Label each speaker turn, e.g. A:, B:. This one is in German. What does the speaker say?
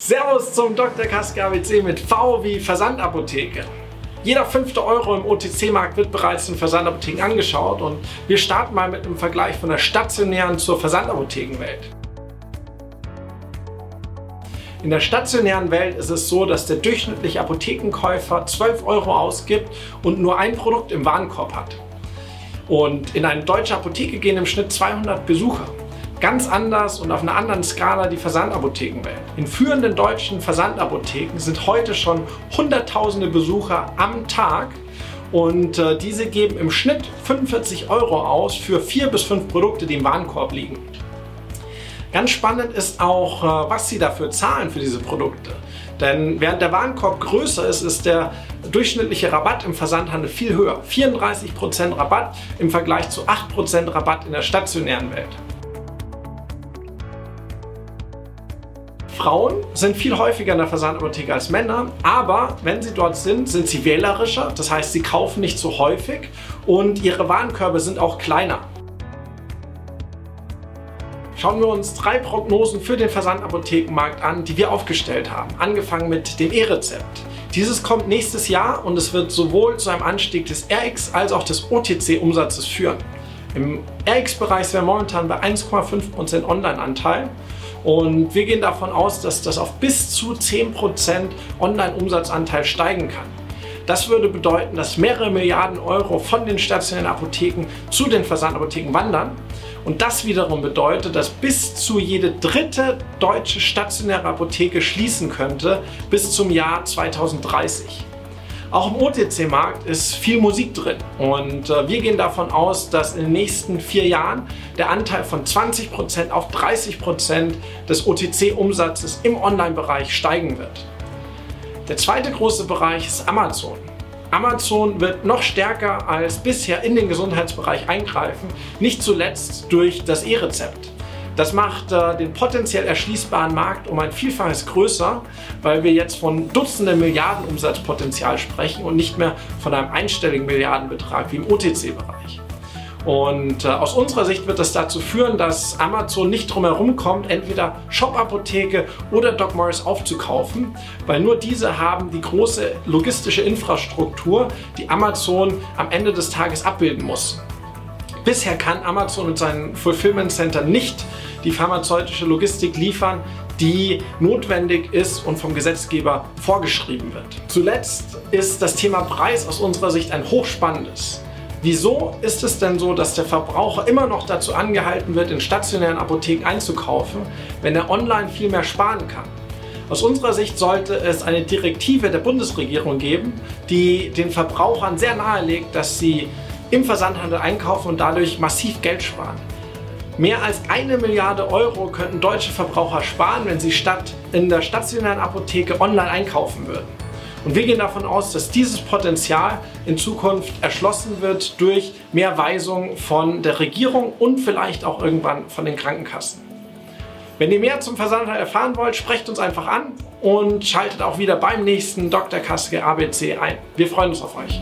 A: Servus zum Dr. Kaske ABC mit V wie Versandapotheke. Jeder fünfte Euro im OTC-Markt wird bereits in Versandapotheken angeschaut und wir starten mal mit einem Vergleich von der stationären zur Versandapothekenwelt. In der stationären Welt ist es so, dass der durchschnittliche Apothekenkäufer 12 Euro ausgibt und nur ein Produkt im Warenkorb hat. Und in eine deutsche Apotheke gehen im Schnitt 200 Besucher. Ganz anders und auf einer anderen Skala die Versandapothekenwelt. In führenden deutschen Versandapotheken sind heute schon hunderttausende Besucher am Tag und äh, diese geben im Schnitt 45 Euro aus für vier bis fünf Produkte, die im Warenkorb liegen. Ganz spannend ist auch, äh, was sie dafür zahlen für diese Produkte. Denn während der Warenkorb größer ist, ist der durchschnittliche Rabatt im Versandhandel viel höher. 34% Rabatt im Vergleich zu 8% Rabatt in der stationären Welt. Frauen sind viel häufiger in der Versandapotheke als Männer, aber wenn sie dort sind, sind sie wählerischer, das heißt, sie kaufen nicht so häufig und ihre Warenkörbe sind auch kleiner. Schauen wir uns drei Prognosen für den Versandapothekenmarkt an, die wir aufgestellt haben, angefangen mit dem E-Rezept. Dieses kommt nächstes Jahr und es wird sowohl zu einem Anstieg des RX als auch des OTC-Umsatzes führen. Im RX-Bereich sind wir momentan bei 1,5% Online-Anteil und wir gehen davon aus, dass das auf bis zu 10% Online-Umsatzanteil steigen kann. Das würde bedeuten, dass mehrere Milliarden Euro von den stationären Apotheken zu den Versandapotheken wandern. Und das wiederum bedeutet, dass bis zu jede dritte deutsche stationäre Apotheke schließen könnte bis zum Jahr 2030. Auch im OTC-Markt ist viel Musik drin und äh, wir gehen davon aus, dass in den nächsten vier Jahren der Anteil von 20% auf 30% des OTC-Umsatzes im Online-Bereich steigen wird. Der zweite große Bereich ist Amazon. Amazon wird noch stärker als bisher in den Gesundheitsbereich eingreifen, nicht zuletzt durch das E-Rezept. Das macht äh, den potenziell erschließbaren Markt um ein Vielfaches größer, weil wir jetzt von Dutzenden Milliarden Umsatzpotenzial sprechen und nicht mehr von einem einstelligen Milliardenbetrag wie im OTC-Bereich. Und äh, aus unserer Sicht wird das dazu führen, dass Amazon nicht drum herum kommt, entweder Shop-Apotheke oder Doc Morris aufzukaufen, weil nur diese haben die große logistische Infrastruktur, die Amazon am Ende des Tages abbilden muss. Bisher kann Amazon mit seinen Fulfillment Center nicht die pharmazeutische Logistik liefern, die notwendig ist und vom Gesetzgeber vorgeschrieben wird. Zuletzt ist das Thema Preis aus unserer Sicht ein hochspannendes. Wieso ist es denn so, dass der Verbraucher immer noch dazu angehalten wird, in stationären Apotheken einzukaufen, wenn er online viel mehr sparen kann? Aus unserer Sicht sollte es eine Direktive der Bundesregierung geben, die den Verbrauchern sehr nahelegt, dass sie im Versandhandel einkaufen und dadurch massiv Geld sparen. Mehr als eine Milliarde Euro könnten deutsche Verbraucher sparen, wenn sie statt in der stationären Apotheke online einkaufen würden. Und wir gehen davon aus, dass dieses Potenzial in Zukunft erschlossen wird durch mehr Weisungen von der Regierung und vielleicht auch irgendwann von den Krankenkassen. Wenn ihr mehr zum Versandhandel erfahren wollt, sprecht uns einfach an und schaltet auch wieder beim nächsten Dr. Kaske ABC ein. Wir freuen uns auf euch.